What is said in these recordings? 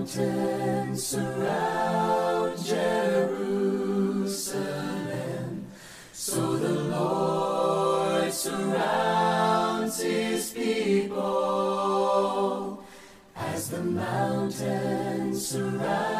mountains surround Jerusalem. So the Lord surrounds his people as the mountains surround.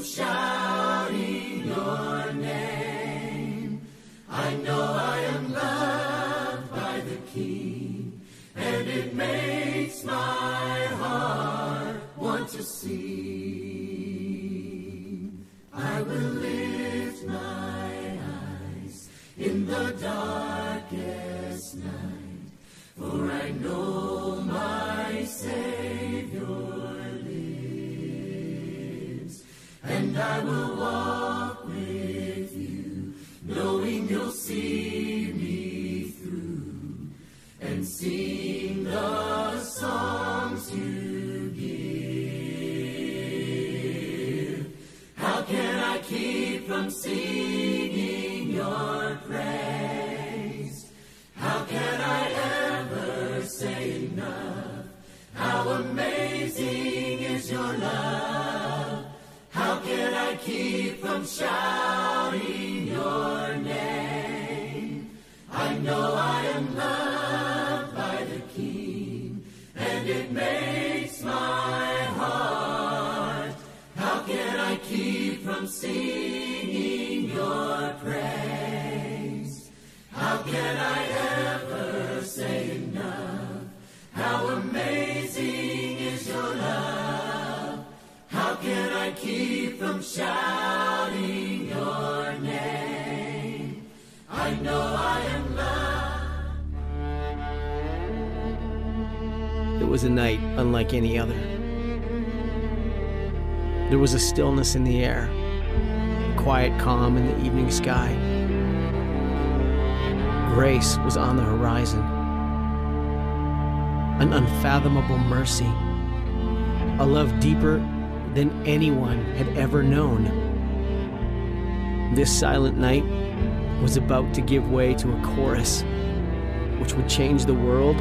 sunshine. It was a night unlike any other. There was a stillness in the air, a quiet calm in the evening sky. Grace was on the horizon, an unfathomable mercy, a love deeper than anyone had ever known. This silent night was about to give way to a chorus which would change the world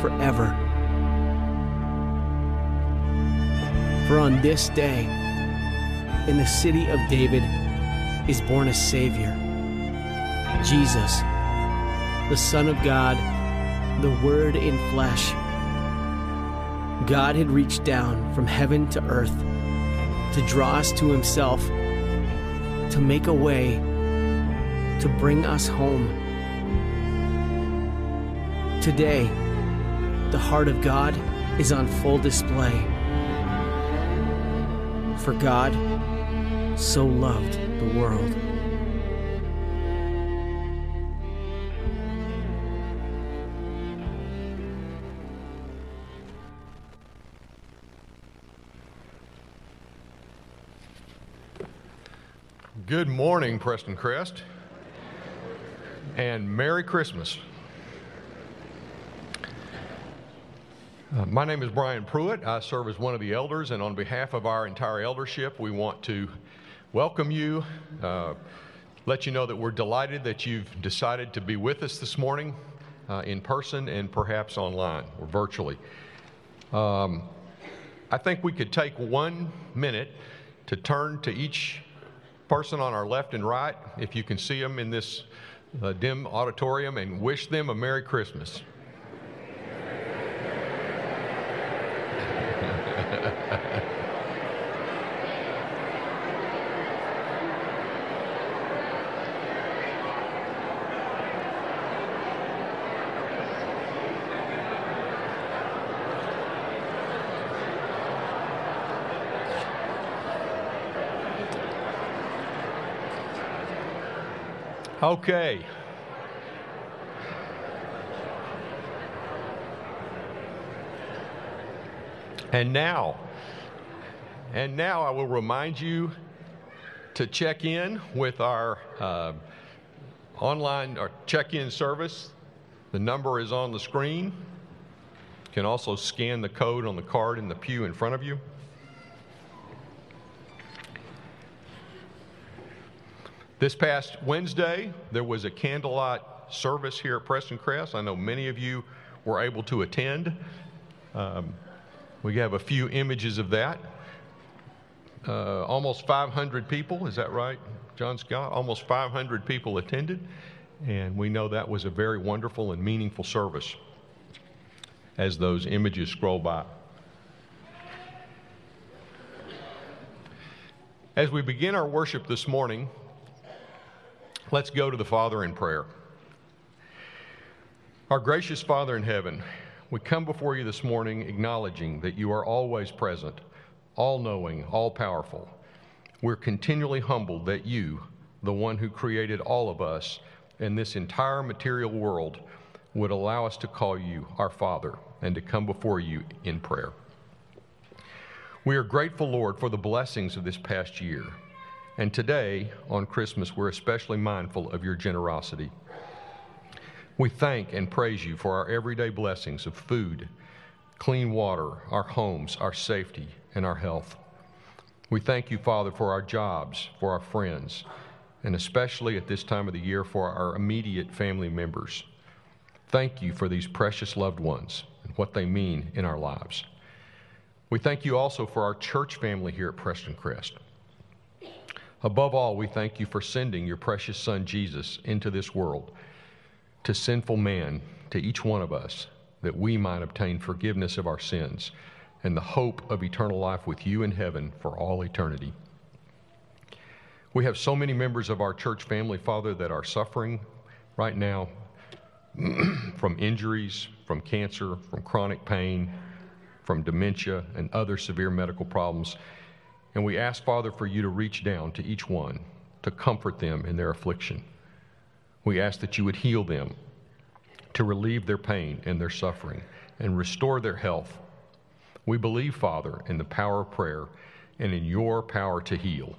forever. For on this day, in the city of David, is born a Savior, Jesus, the Son of God, the Word in flesh. God had reached down from heaven to earth to draw us to Himself, to make a way, to bring us home. Today, the heart of God is on full display. For God so loved the world. Good morning, Prestoncrest, and Merry Christmas. Uh, my name is Brian Pruitt. I serve as one of the elders, and on behalf of our entire eldership, we want to welcome you, uh, let you know that we're delighted that you've decided to be with us this morning uh, in person and perhaps online or virtually. Um, I think we could take one minute to turn to each person on our left and right, if you can see them in this uh, dim auditorium, and wish them a Merry Christmas. Okay. And now, and now I will remind you to check in with our uh, online or check in service. The number is on the screen. You can also scan the code on the card in the pew in front of you. This past Wednesday, there was a candlelight service here at Prestoncrest. I know many of you were able to attend. Um, we have a few images of that. Uh, almost 500 people, is that right, John Scott? Almost 500 people attended, and we know that was a very wonderful and meaningful service as those images scroll by. As we begin our worship this morning, let's go to the Father in prayer. Our gracious Father in heaven, we come before you this morning acknowledging that you are always present, all knowing, all powerful. We're continually humbled that you, the one who created all of us and this entire material world, would allow us to call you our Father and to come before you in prayer. We are grateful, Lord, for the blessings of this past year. And today, on Christmas, we're especially mindful of your generosity. We thank and praise you for our everyday blessings of food, clean water, our homes, our safety, and our health. We thank you, Father, for our jobs, for our friends, and especially at this time of the year for our immediate family members. Thank you for these precious loved ones and what they mean in our lives. We thank you also for our church family here at Prestoncrest. Above all, we thank you for sending your precious Son Jesus into this world to sinful man, to each one of us, that we might obtain forgiveness of our sins and the hope of eternal life with you in heaven for all eternity. We have so many members of our church family, Father, that are suffering right now from injuries, from cancer, from chronic pain, from dementia, and other severe medical problems. And we ask, Father, for you to reach down to each one to comfort them in their affliction. We ask that you would heal them, to relieve their pain and their suffering, and restore their health. We believe, Father, in the power of prayer and in your power to heal.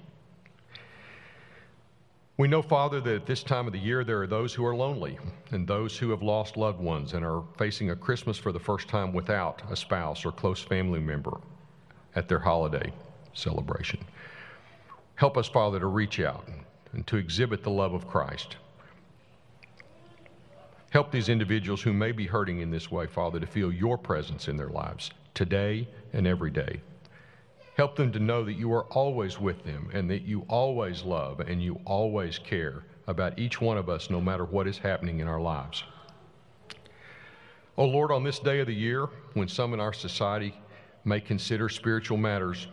We know, Father, that at this time of the year there are those who are lonely and those who have lost loved ones and are facing a Christmas for the first time without a spouse or close family member at their holiday celebration. Help us, Father, to reach out and to exhibit the love of Christ. Help these individuals who may be hurting in this way, Father, to feel your presence in their lives today and every day. Help them to know that you are always with them and that you always love and you always care about each one of us, no matter what is happening in our lives. Oh Lord, on this day of the year, when some in our society may consider spiritual matters,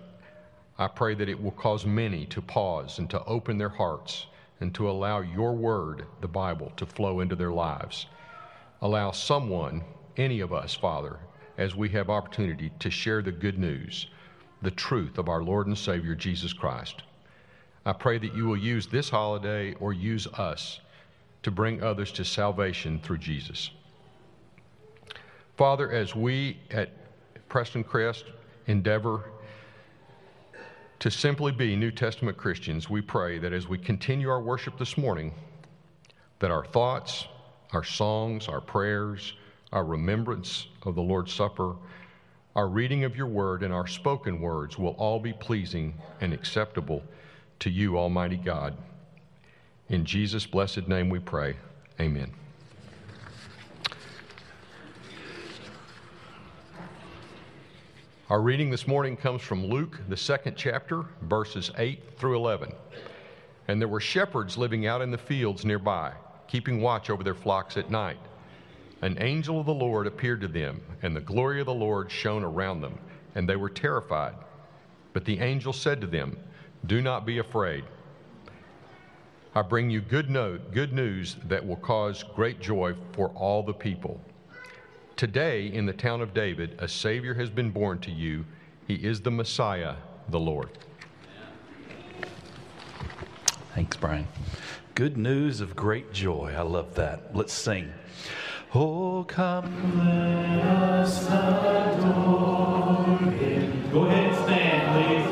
I pray that it will cause many to pause and to open their hearts and to allow your word, the Bible, to flow into their lives. Allow someone, any of us, Father, as we have opportunity to share the good news the truth of our Lord and Savior Jesus Christ. I pray that you will use this holiday or use us to bring others to salvation through Jesus. Father, as we at Prestoncrest endeavor to simply be New Testament Christians, we pray that as we continue our worship this morning, that our thoughts, our songs, our prayers, our remembrance of the Lord's Supper, our reading of your word and our spoken words will all be pleasing and acceptable to you, Almighty God. In Jesus' blessed name we pray. Amen. Our reading this morning comes from Luke, the second chapter, verses 8 through 11. And there were shepherds living out in the fields nearby, keeping watch over their flocks at night an angel of the Lord appeared to them, and the glory of the Lord shone around them, and they were terrified. But the angel said to them, Do not be afraid. I bring you good note, good news that will cause great joy for all the people. Today, in the town of David, a Savior has been born to you. He is the Messiah, the Lord. Thanks, Brian. Good news of great joy. I love that. Let's sing. Oh, come, let us adore him. Go ahead and stand, please.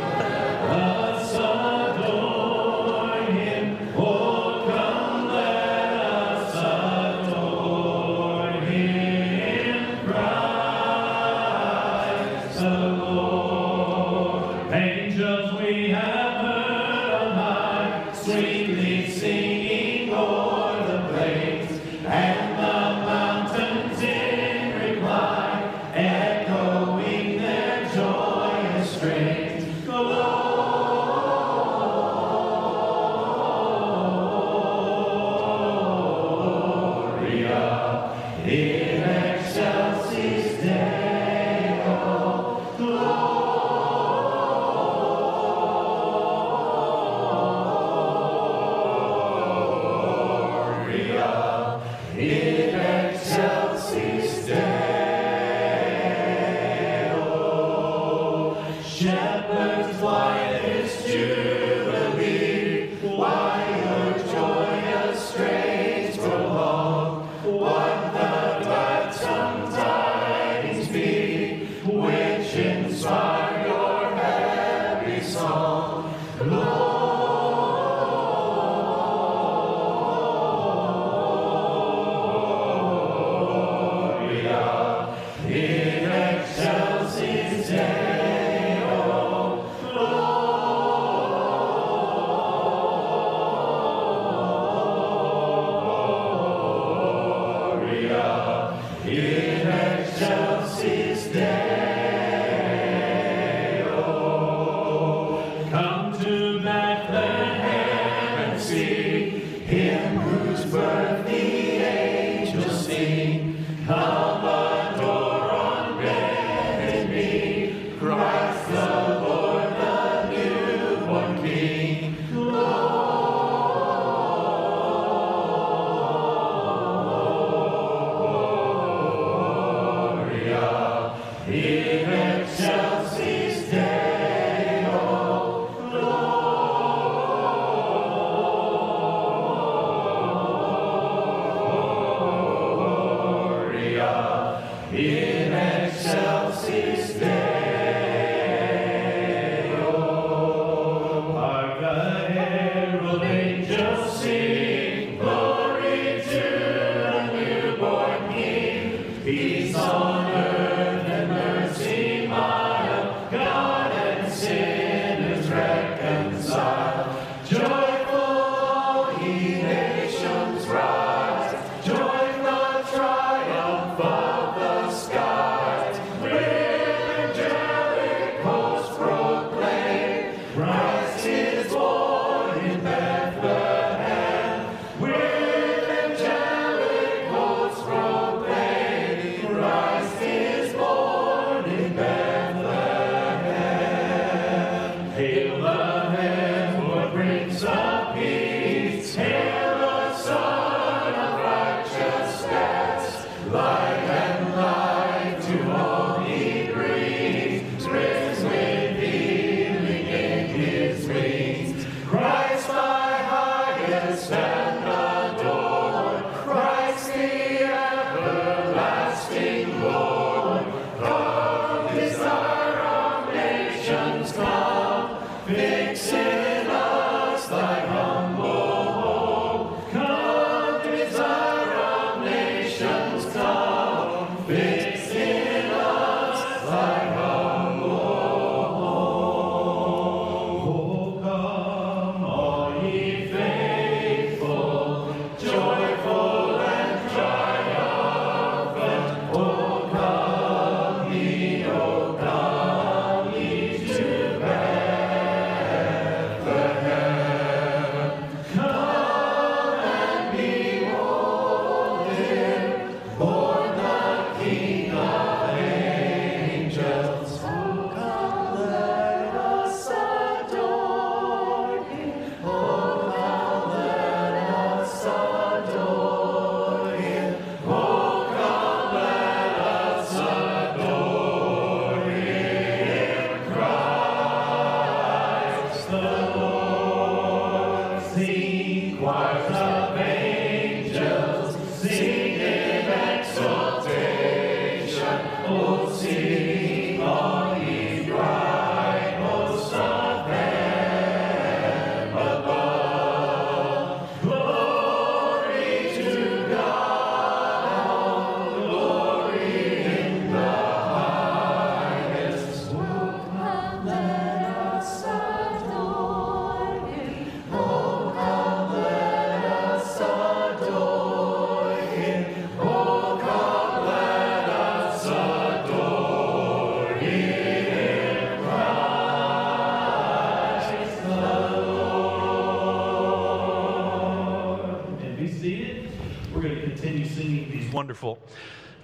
Wonderful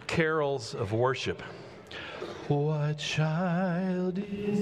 carols of worship. What child is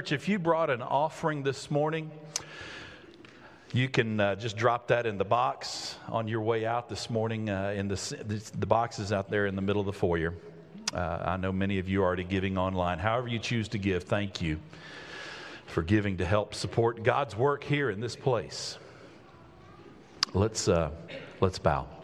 Church, if you brought an offering this morning, you can uh, just drop that in the box on your way out this morning. Uh, in the, the boxes out there in the middle of the foyer. Uh, I know many of you are already giving online. However, you choose to give, thank you for giving to help support God's work here in this place. Let's, uh, let's bow.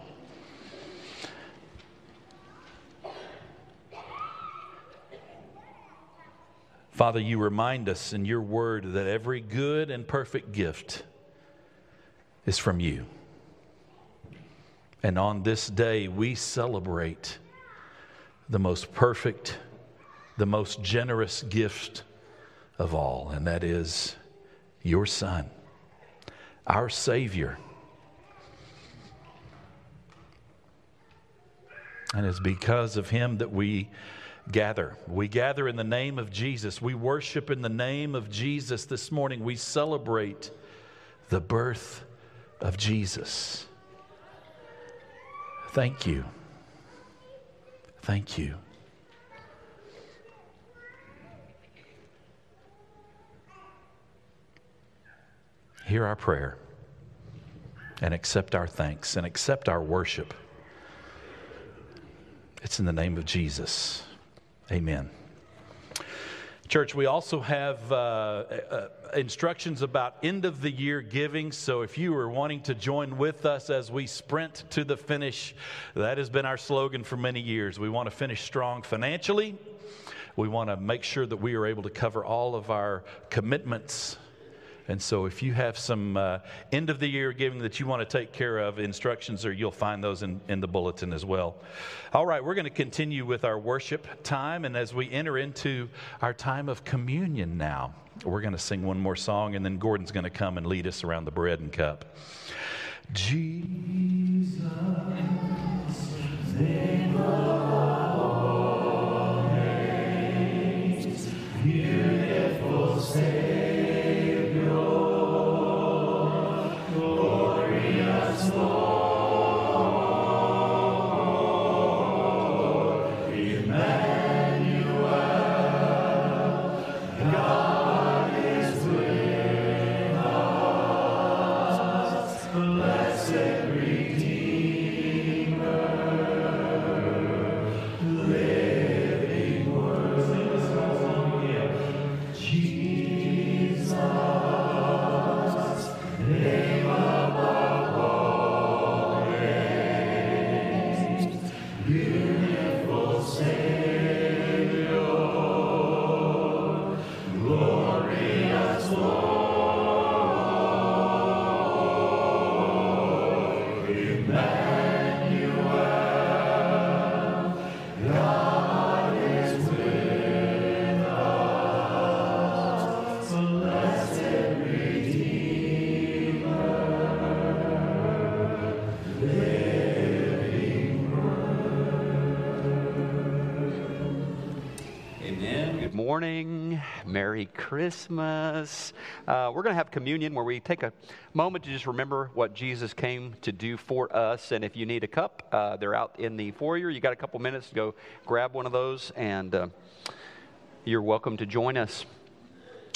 Father, you remind us in your word that every good and perfect gift is from you. And on this day, we celebrate the most perfect, the most generous gift of all, and that is your Son, our Savior. And it's because of Him that we gather. We gather in the name of Jesus. We worship in the name of Jesus this morning. We celebrate the birth of Jesus. Thank you. Thank you. Hear our prayer and accept our thanks and accept our worship. It's in the name of Jesus. Amen. Church, we also have uh, uh, instructions about end of the year giving. So if you are wanting to join with us as we sprint to the finish, that has been our slogan for many years. We want to finish strong financially. We want to make sure that we are able to cover all of our commitments and so, if you have some uh, end of the year giving that you want to take care of, instructions or you'll find those in, in the bulletin as well. All right, we're going to continue with our worship time. And as we enter into our time of communion now, we're going to sing one more song, and then Gordon's going to come and lead us around the bread and cup. Jesus, beautiful Merry Christmas. Uh, we're going to have communion where we take a moment to just remember what Jesus came to do for us. And if you need a cup, uh, they're out in the foyer. You got a couple minutes to go grab one of those, and uh, you're welcome to join us.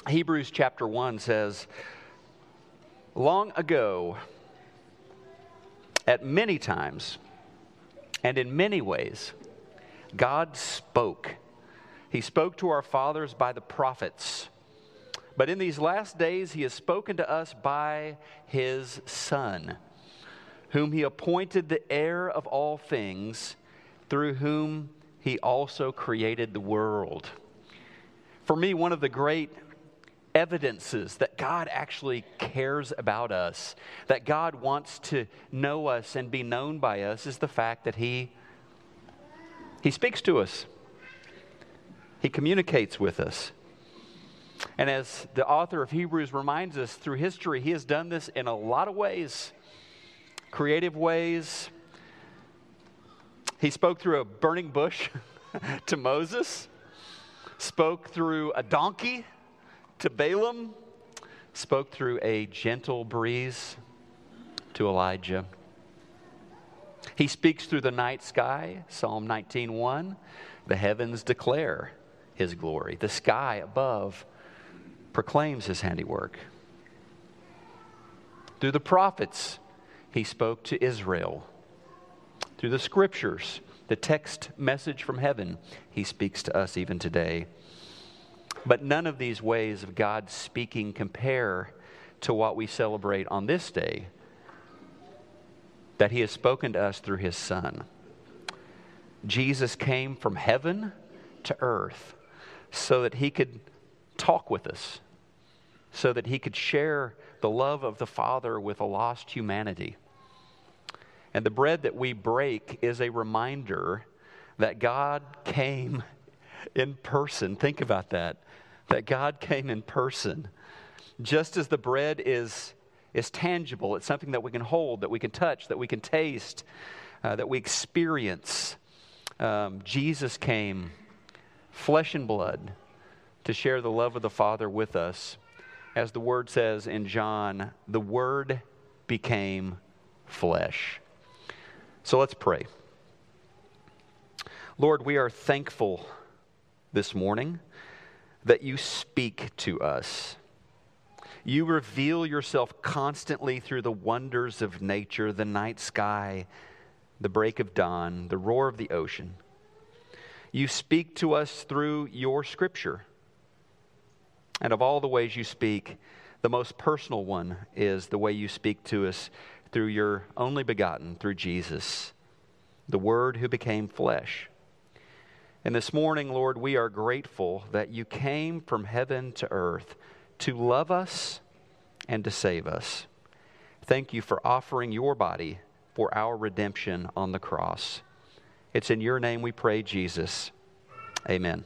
Hebrews chapter 1 says, Long ago, at many times, and in many ways, God spoke he spoke to our fathers by the prophets. But in these last days, he has spoken to us by his Son, whom he appointed the heir of all things, through whom he also created the world. For me, one of the great evidences that God actually cares about us, that God wants to know us and be known by us, is the fact that he, he speaks to us. He communicates with us. And as the author of Hebrews reminds us through history, he has done this in a lot of ways creative ways. He spoke through a burning bush to Moses, spoke through a donkey to Balaam, spoke through a gentle breeze to Elijah. He speaks through the night sky, Psalm 19:1. The heavens declare his glory. The sky above proclaims his handiwork. Through the prophets, he spoke to Israel. Through the scriptures, the text message from heaven, he speaks to us even today. But none of these ways of God speaking compare to what we celebrate on this day that he has spoken to us through his Son. Jesus came from heaven to earth so that he could talk with us, so that he could share the love of the Father with a lost humanity. And the bread that we break is a reminder that God came in person. Think about that. That God came in person. Just as the bread is, is tangible, it's something that we can hold, that we can touch, that we can taste, uh, that we experience. Um, Jesus came flesh and blood to share the love of the Father with us. As the word says in John, the word became flesh. So let's pray. Lord, we are thankful this morning that you speak to us. You reveal yourself constantly through the wonders of nature, the night sky, the break of dawn, the roar of the ocean. You speak to us through your scripture. And of all the ways you speak, the most personal one is the way you speak to us through your only begotten, through Jesus, the Word who became flesh. And this morning, Lord, we are grateful that you came from heaven to earth to love us and to save us. Thank you for offering your body for our redemption on the cross. It's in your name we pray, Jesus. Amen.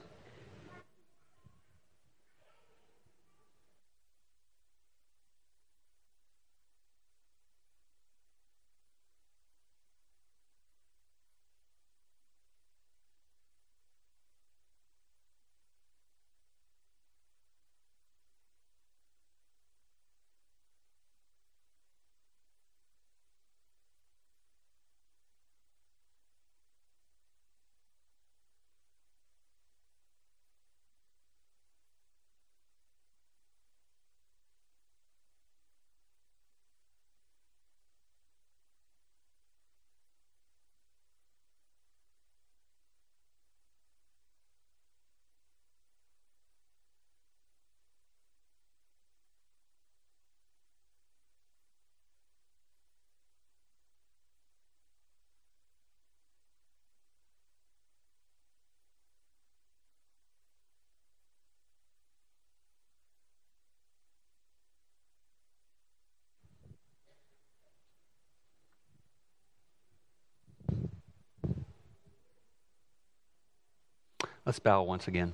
Let's bow once again.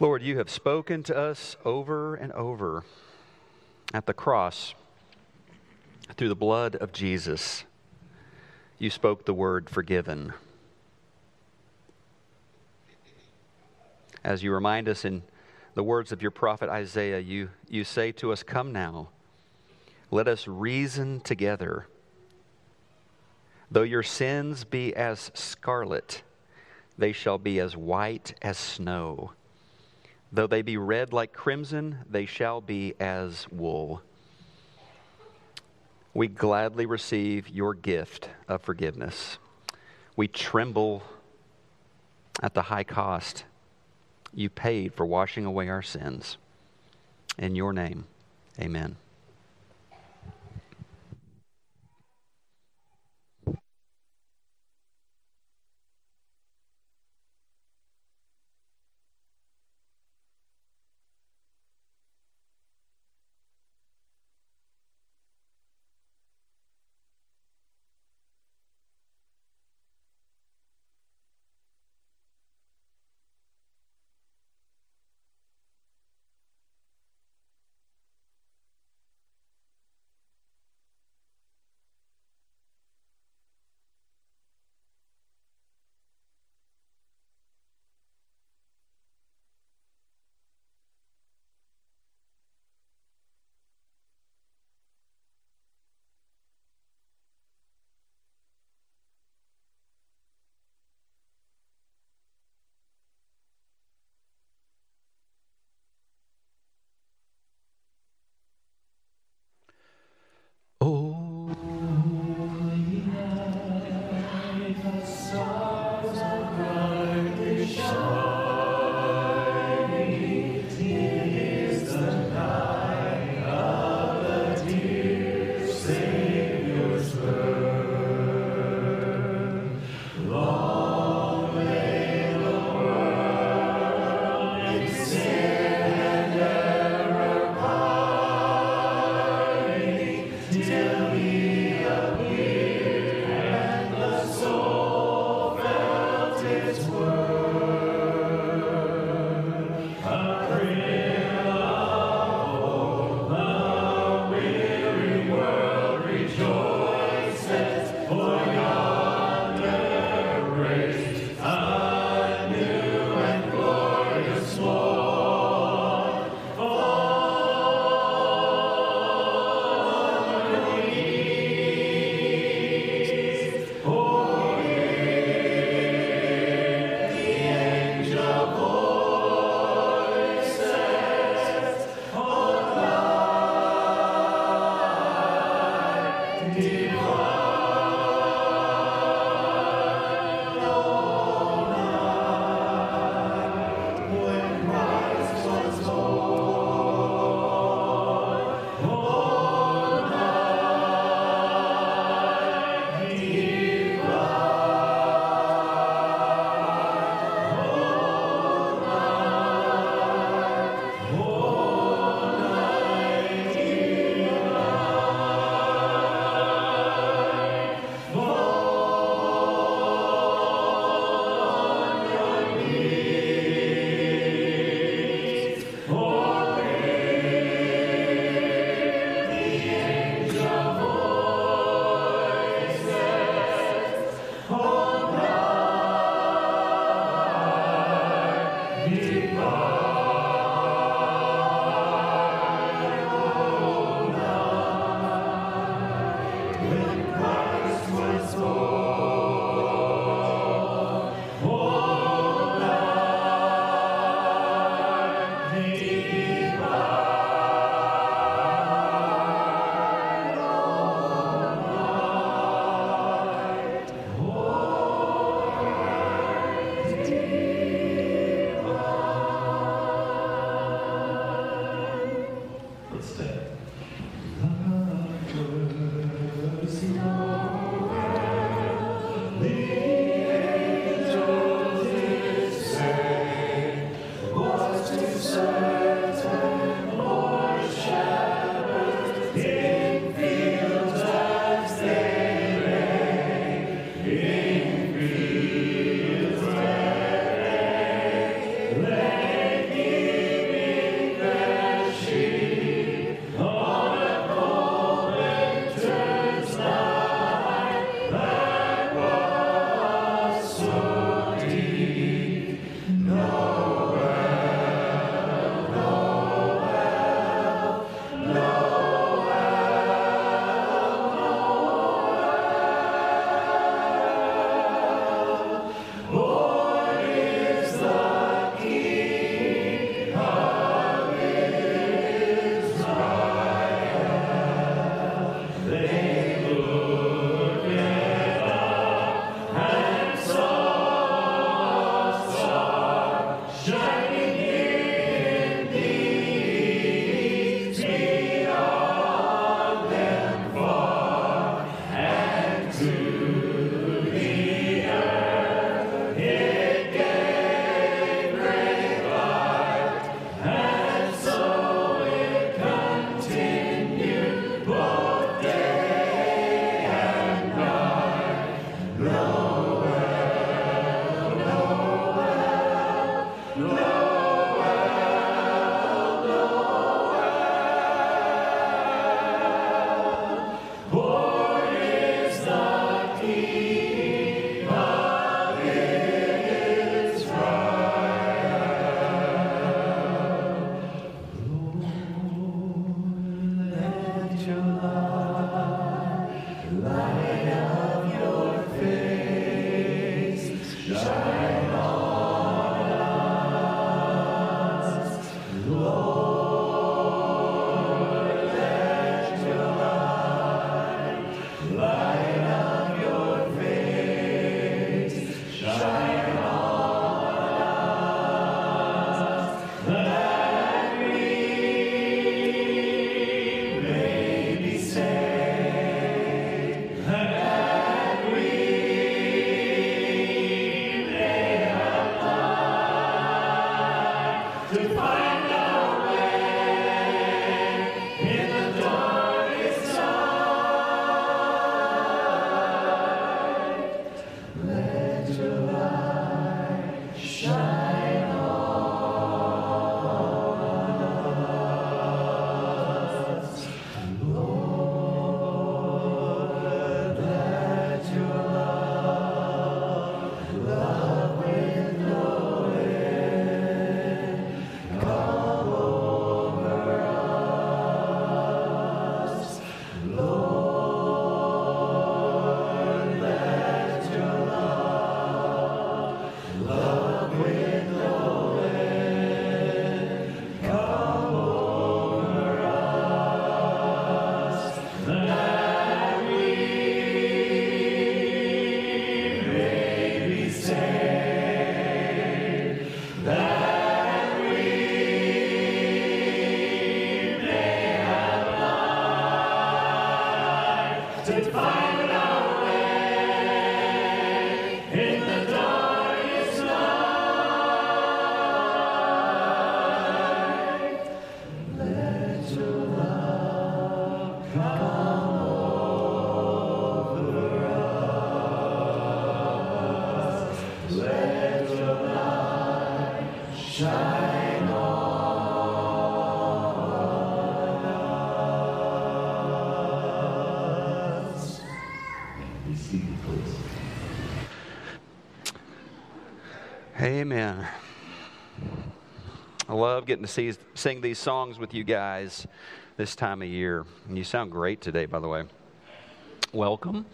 Lord, you have spoken to us over and over at the cross through the blood of Jesus. You spoke the word forgiven. As you remind us in the words of your prophet Isaiah, you, you say to us, Come now, let us reason together. Though your sins be as scarlet, they shall be as white as snow. Though they be red like crimson, they shall be as wool. We gladly receive your gift of forgiveness. We tremble at the high cost you paid for washing away our sins. In your name, amen. Love getting to see, sing these songs with you guys this time of year. And you sound great today, by the way. Welcome.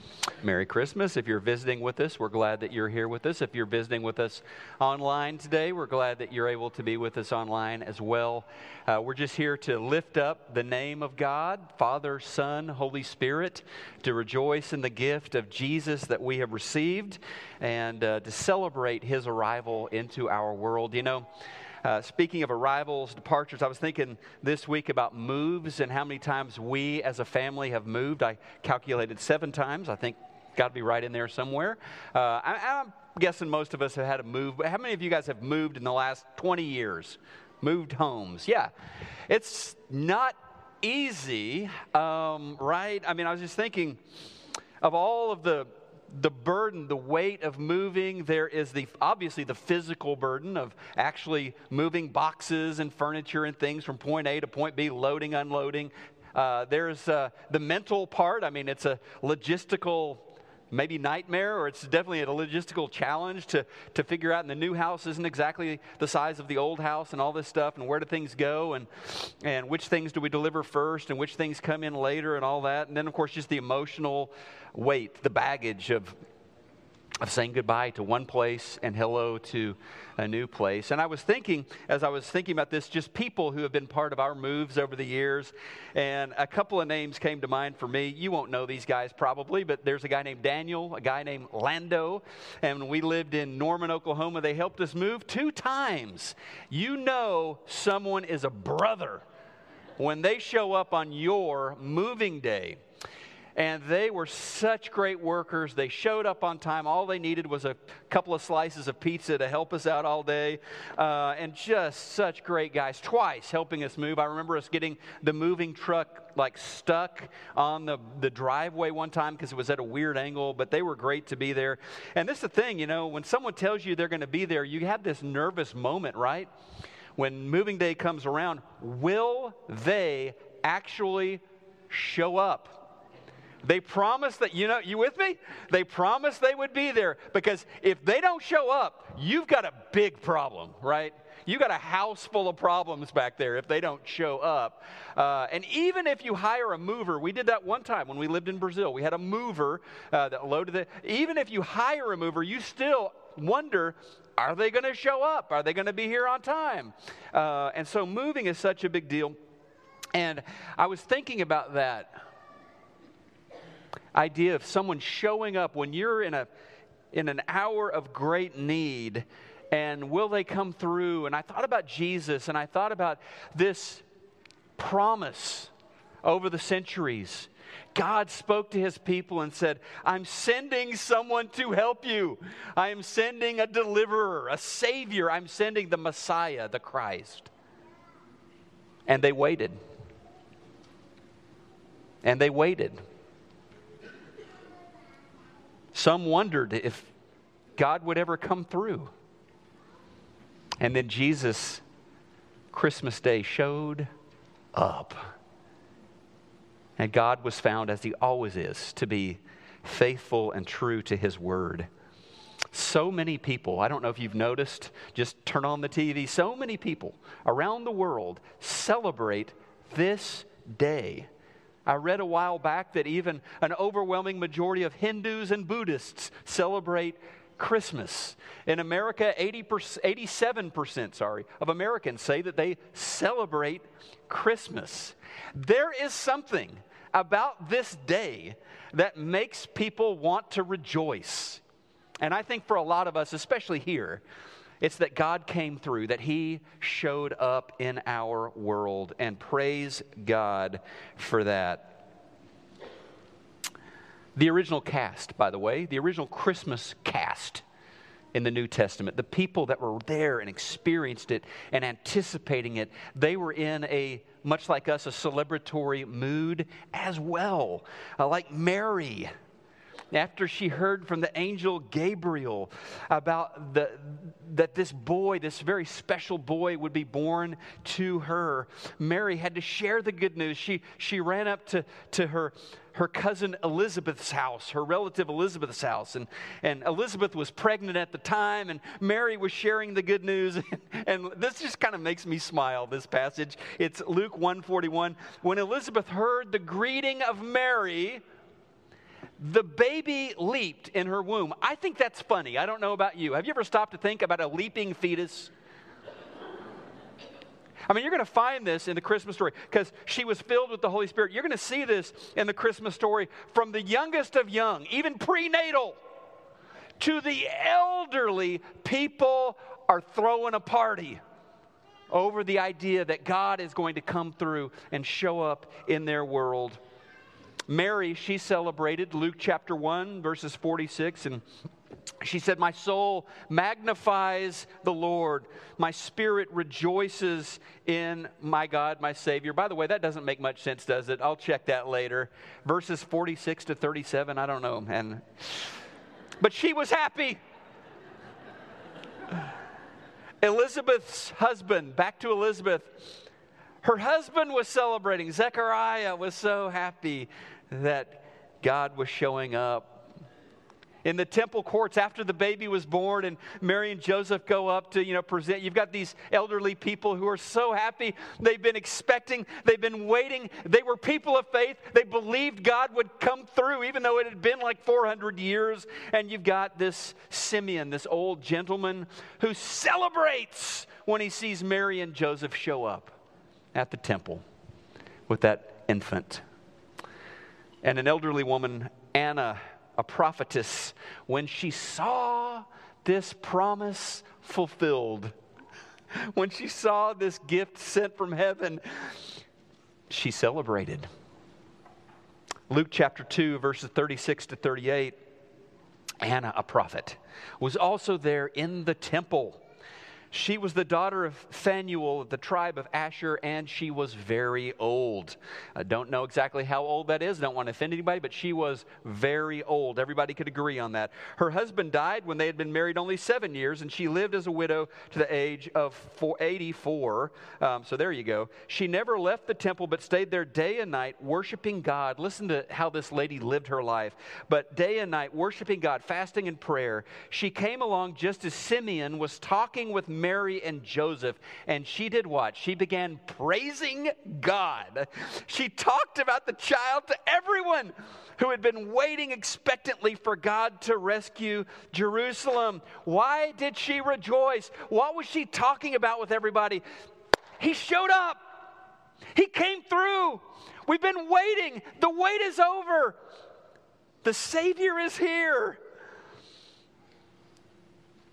Merry Christmas. If you're visiting with us, we're glad that you're here with us. If you're visiting with us online today, we're glad that you're able to be with us online as well. Uh, we're just here to lift up the name of God, Father, Son, Holy Spirit, to rejoice in the gift of Jesus that we have received, and uh, to celebrate his arrival into our world. You know, uh, speaking of arrivals, departures, I was thinking this week about moves and how many times we as a family have moved. I calculated seven times. I think got to be right in there somewhere. Uh, I, I'm guessing most of us have had a move. But how many of you guys have moved in the last 20 years? Moved homes? Yeah. It's not easy, um, right? I mean, I was just thinking of all of the the burden, the weight of moving. There is the obviously the physical burden of actually moving boxes and furniture and things from point A to point B, loading, unloading. Uh, there's uh, the mental part. I mean, it's a logistical maybe nightmare or it's definitely a logistical challenge to, to figure out and the new house isn't exactly the size of the old house and all this stuff and where do things go and, and which things do we deliver first and which things come in later and all that. And then of course just the emotional weight the baggage of of saying goodbye to one place and hello to a new place. And I was thinking, as I was thinking about this, just people who have been part of our moves over the years. And a couple of names came to mind for me. You won't know these guys probably, but there's a guy named Daniel, a guy named Lando. And we lived in Norman, Oklahoma, they helped us move two times. You know, someone is a brother when they show up on your moving day and they were such great workers. They showed up on time. All they needed was a couple of slices of pizza to help us out all day, uh, and just such great guys. Twice helping us move. I remember us getting the moving truck like stuck on the, the driveway one time because it was at a weird angle, but they were great to be there. And this is the thing, you know, when someone tells you they're going to be there, you have this nervous moment, right? When moving day comes around, will they actually show up? They promised that, you know, you with me? They promised they would be there because if they don't show up, you've got a big problem, right? You got a house full of problems back there if they don't show up. Uh, and even if you hire a mover, we did that one time when we lived in Brazil. We had a mover uh, that loaded it. Even if you hire a mover, you still wonder are they going to show up? Are they going to be here on time? Uh, and so moving is such a big deal. And I was thinking about that idea of someone showing up when you're in a in an hour of great need and will they come through and i thought about jesus and i thought about this promise over the centuries God spoke to his people and said, I'm sending someone to help you. I am sending a deliverer, a savior. I'm sending the Messiah, the Christ. And they waited. And they waited. Some wondered if God would ever come through. And then Jesus, Christmas Day, showed up. And God was found, as He always is, to be faithful and true to His word. So many people, I don't know if you've noticed, just turn on the TV, so many people around the world celebrate this day. I read a while back that even an overwhelming majority of Hindus and Buddhists celebrate Christmas. In America, 80%, 87% sorry, of Americans say that they celebrate Christmas. There is something about this day that makes people want to rejoice. And I think for a lot of us, especially here, it's that God came through, that He showed up in our world, and praise God for that. The original cast, by the way, the original Christmas cast in the New Testament, the people that were there and experienced it and anticipating it, they were in a, much like us, a celebratory mood as well. Uh, like Mary, after she heard from the angel Gabriel about the, that this boy, this very special boy, would be born to her, Mary had to share the good news. She, she ran up to, to her her cousin Elizabeth's house, her relative Elizabeth's house. And, and Elizabeth was pregnant at the time, and Mary was sharing the good news. and this just kind of makes me smile, this passage. It's Luke 141. When Elizabeth heard the greeting of Mary, the baby leaped in her womb. I think that's funny. I don't know about you. Have you ever stopped to think about a leaping fetus? I mean, you're going to find this in the Christmas story because she was filled with the Holy Spirit. You're going to see this in the Christmas story from the youngest of young, even prenatal, to the elderly. People are throwing a party over the idea that God is going to come through and show up in their world. Mary, she celebrated Luke chapter 1, verses 46 and she said, My soul magnifies the Lord. My spirit rejoices in my God, my Savior. By the way, that doesn't make much sense, does it? I'll check that later. Verses 46 to 37, I don't know, man. But she was happy. Elizabeth's husband, back to Elizabeth. Her husband was celebrating. Zechariah was so happy that God was showing up in the temple courts after the baby was born and Mary and Joseph go up to, you know, present. You've got these elderly people who are so happy. They've been expecting, they've been waiting. They were people of faith. They believed God would come through, even though it had been like 400 years. And you've got this Simeon, this old gentleman, who celebrates when he sees Mary and Joseph show up at the temple with that infant. And an elderly woman, Anna, a prophetess, when she saw this promise fulfilled, when she saw this gift sent from heaven, she celebrated. Luke chapter 2, verses 36 to 38, Anna, a prophet, was also there in the temple she was the daughter of Phanuel of the tribe of Asher, and she was very old. I don't know exactly how old that is. Don't want to offend anybody, but she was very old. Everybody could agree on that. Her husband died when they had been married only seven years, and she lived as a widow to the age of 84. Um, so there you go. She never left the temple, but stayed there day and night, worshiping God. Listen to how this lady lived her life. But day and night, worshiping God, fasting and prayer. She came along just as Simeon was talking with Mary and Joseph. And she did what? She began praising God. She talked about the child to everyone who had been waiting expectantly for God to rescue Jerusalem. Why did she rejoice? What was she talking about with everybody? He showed up. He came through. We've been waiting. The wait is over. The Savior is here.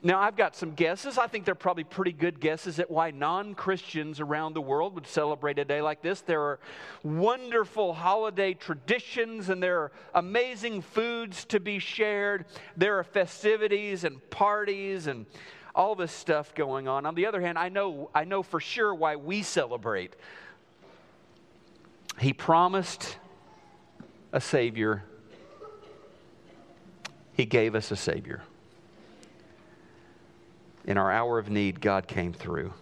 Now, I've got some guesses. I think they're probably pretty good guesses at why non Christians around the world would celebrate a day like this. There are wonderful holiday traditions and there are amazing foods to be shared. There are festivities and parties and all this stuff going on. On the other hand, I know, I know for sure why we celebrate. He promised a Savior, He gave us a Savior. In our hour of need, God came through.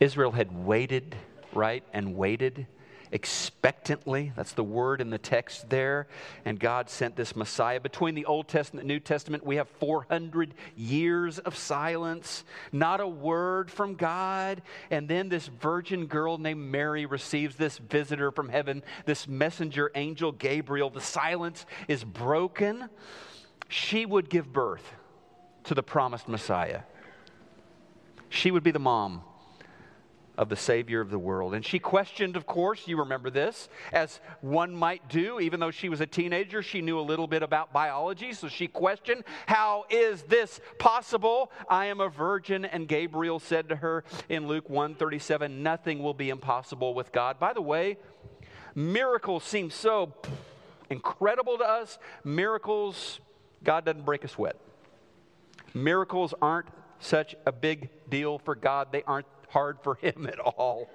Israel had waited, right, and waited expectantly. That's the word in the text there. And God sent this Messiah. Between the Old Testament and New Testament, we have 400 years of silence, not a word from God. And then this virgin girl named Mary receives this visitor from heaven, this messenger angel Gabriel. The silence is broken. She would give birth to the promised Messiah. She would be the mom of the Savior of the world. And she questioned, of course, you remember this, as one might do. Even though she was a teenager, she knew a little bit about biology. So she questioned, How is this possible? I am a virgin. And Gabriel said to her in Luke 137, Nothing will be impossible with God. By the way, miracles seem so incredible to us. Miracles, God doesn't break a sweat. Miracles aren't such a big deal for God, they aren't hard for Him at all.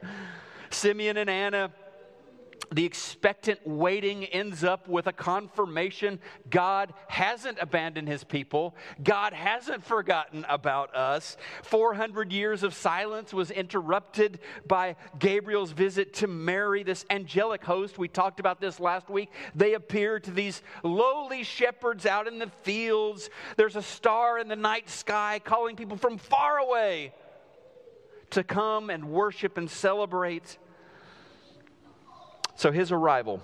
Simeon and Anna the expectant waiting ends up with a confirmation God hasn't abandoned his people. God hasn't forgotten about us. 400 years of silence was interrupted by Gabriel's visit to Mary, this angelic host. We talked about this last week. They appear to these lowly shepherds out in the fields. There's a star in the night sky calling people from far away to come and worship and celebrate. So his arrival.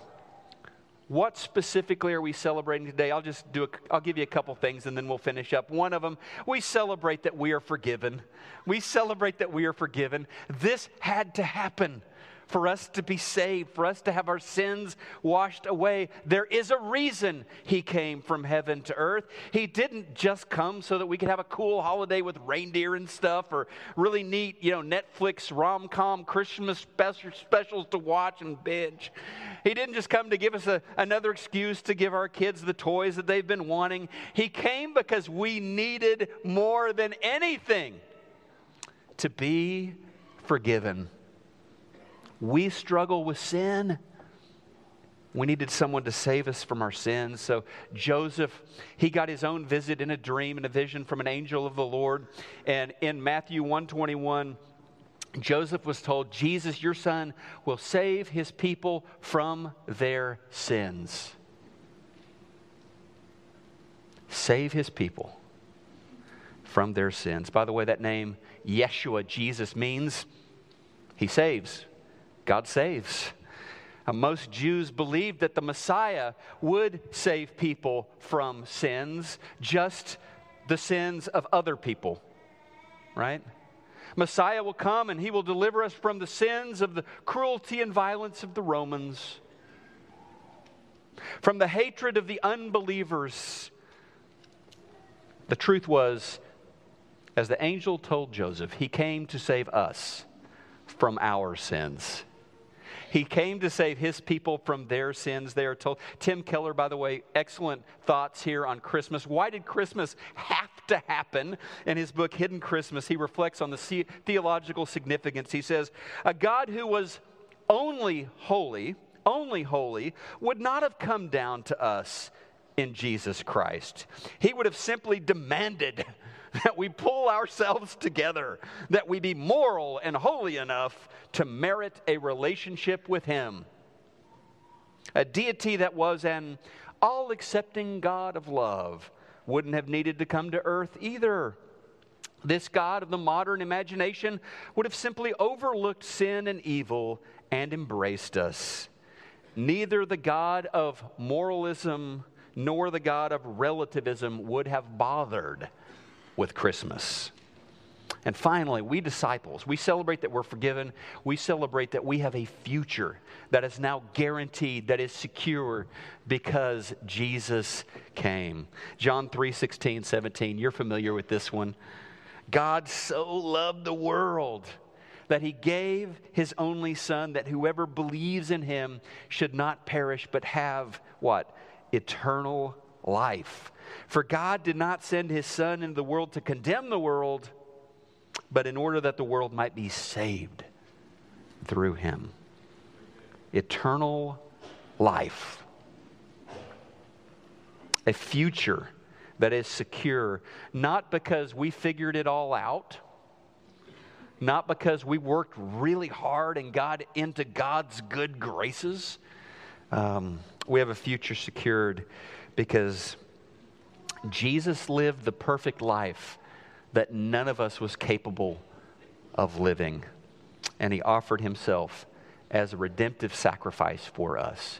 What specifically are we celebrating today? I'll just do a, I'll give you a couple things and then we'll finish up. One of them, we celebrate that we are forgiven. We celebrate that we are forgiven. This had to happen for us to be saved, for us to have our sins washed away. There is a reason he came from heaven to earth. He didn't just come so that we could have a cool holiday with reindeer and stuff or really neat, you know, Netflix rom com Christmas specials to watch and binge. He didn't just come to give us a, another excuse to give our kids the toys that they've been wanting. He came because we needed more than anything to be forgiven. We struggle with sin. We needed someone to save us from our sins. So Joseph, he got his own visit in a dream and a vision from an angel of the Lord. And in Matthew 121, Joseph was told, Jesus, your son, will save his people from their sins. Save his people from their sins. By the way, that name, Yeshua, Jesus, means he saves. God saves. Uh, most Jews believed that the Messiah would save people from sins, just the sins of other people, right? Messiah will come and he will deliver us from the sins of the cruelty and violence of the Romans, from the hatred of the unbelievers. The truth was, as the angel told Joseph, he came to save us from our sins. He came to save his people from their sins, they are told. Tim Keller, by the way, excellent thoughts here on Christmas. Why did Christmas have to happen? In his book, Hidden Christmas, he reflects on the theological significance. He says, A God who was only holy, only holy, would not have come down to us in Jesus Christ. He would have simply demanded that we pull ourselves together, that we be moral and holy enough to merit a relationship with Him. A deity that was an all accepting God of love wouldn't have needed to come to earth either. This God of the modern imagination would have simply overlooked sin and evil and embraced us. Neither the God of moralism nor the God of relativism would have bothered with Christmas. And finally, we disciples, we celebrate that we're forgiven. We celebrate that we have a future that is now guaranteed, that is secure because Jesus came. John 3 16, 17, you're familiar with this one. God so loved the world that he gave his only son that whoever believes in him should not perish but have what? Eternal life. For God did not send his Son into the world to condemn the world, but in order that the world might be saved through him. Eternal life. A future that is secure, not because we figured it all out, not because we worked really hard and got into God's good graces. Um, we have a future secured because Jesus lived the perfect life that none of us was capable of living. And he offered himself as a redemptive sacrifice for us.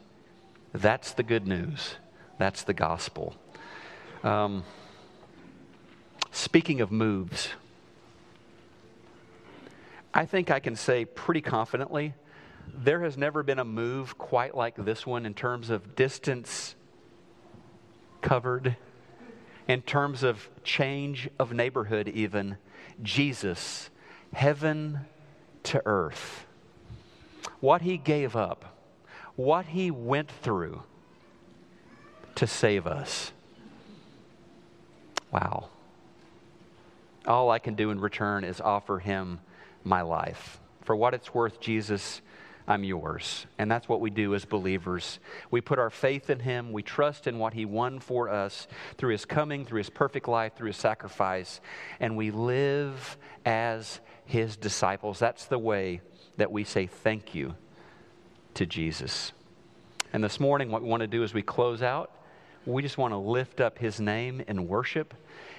That's the good news. That's the gospel. Um, speaking of moves, I think I can say pretty confidently there has never been a move quite like this one in terms of distance covered in terms of change of neighborhood, even Jesus, heaven to earth. What he gave up, what he went through to save us. Wow. All I can do in return is offer him my life. For what it's worth, Jesus, I'm yours. And that's what we do as believers. We put our faith in Him. We trust in what He won for us through His coming, through His perfect life, through His sacrifice. And we live as His disciples. That's the way that we say thank you to Jesus. And this morning, what we want to do as we close out, we just want to lift up His name in worship.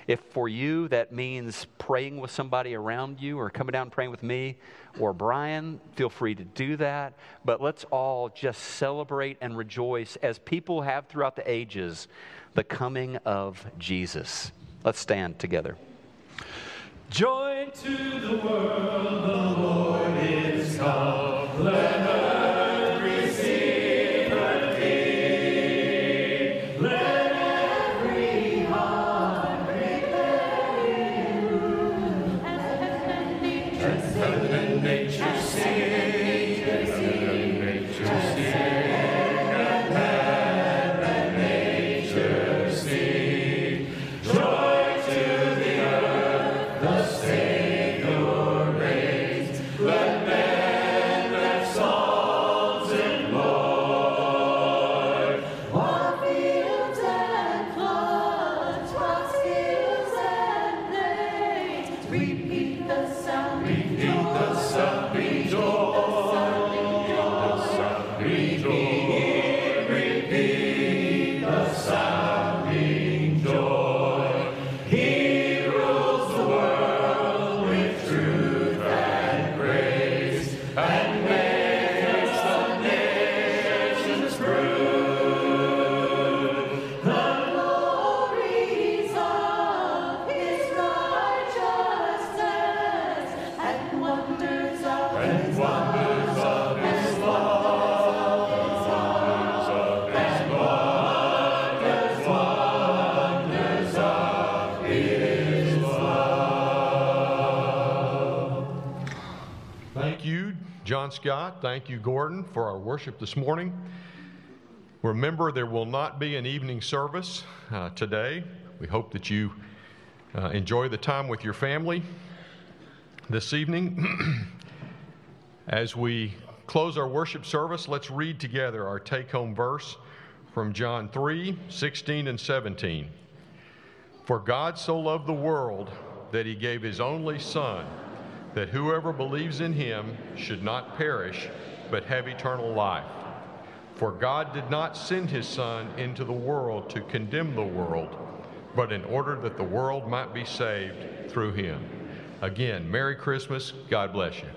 If for you that means praying with somebody around you or coming down and praying with me or Brian, feel free to do that. But let's all just celebrate and rejoice as people have throughout the ages the coming of Jesus. Let's stand together. Joy to the world, the Lord is come. Let earth Scott. Thank you, Gordon, for our worship this morning. Remember, there will not be an evening service uh, today. We hope that you uh, enjoy the time with your family this evening. As we close our worship service, let's read together our take home verse from John 3 16 and 17. For God so loved the world that he gave his only Son, that whoever believes in him should not perish, but have eternal life. For God did not send his Son into the world to condemn the world, but in order that the world might be saved through him. Again, Merry Christmas. God bless you.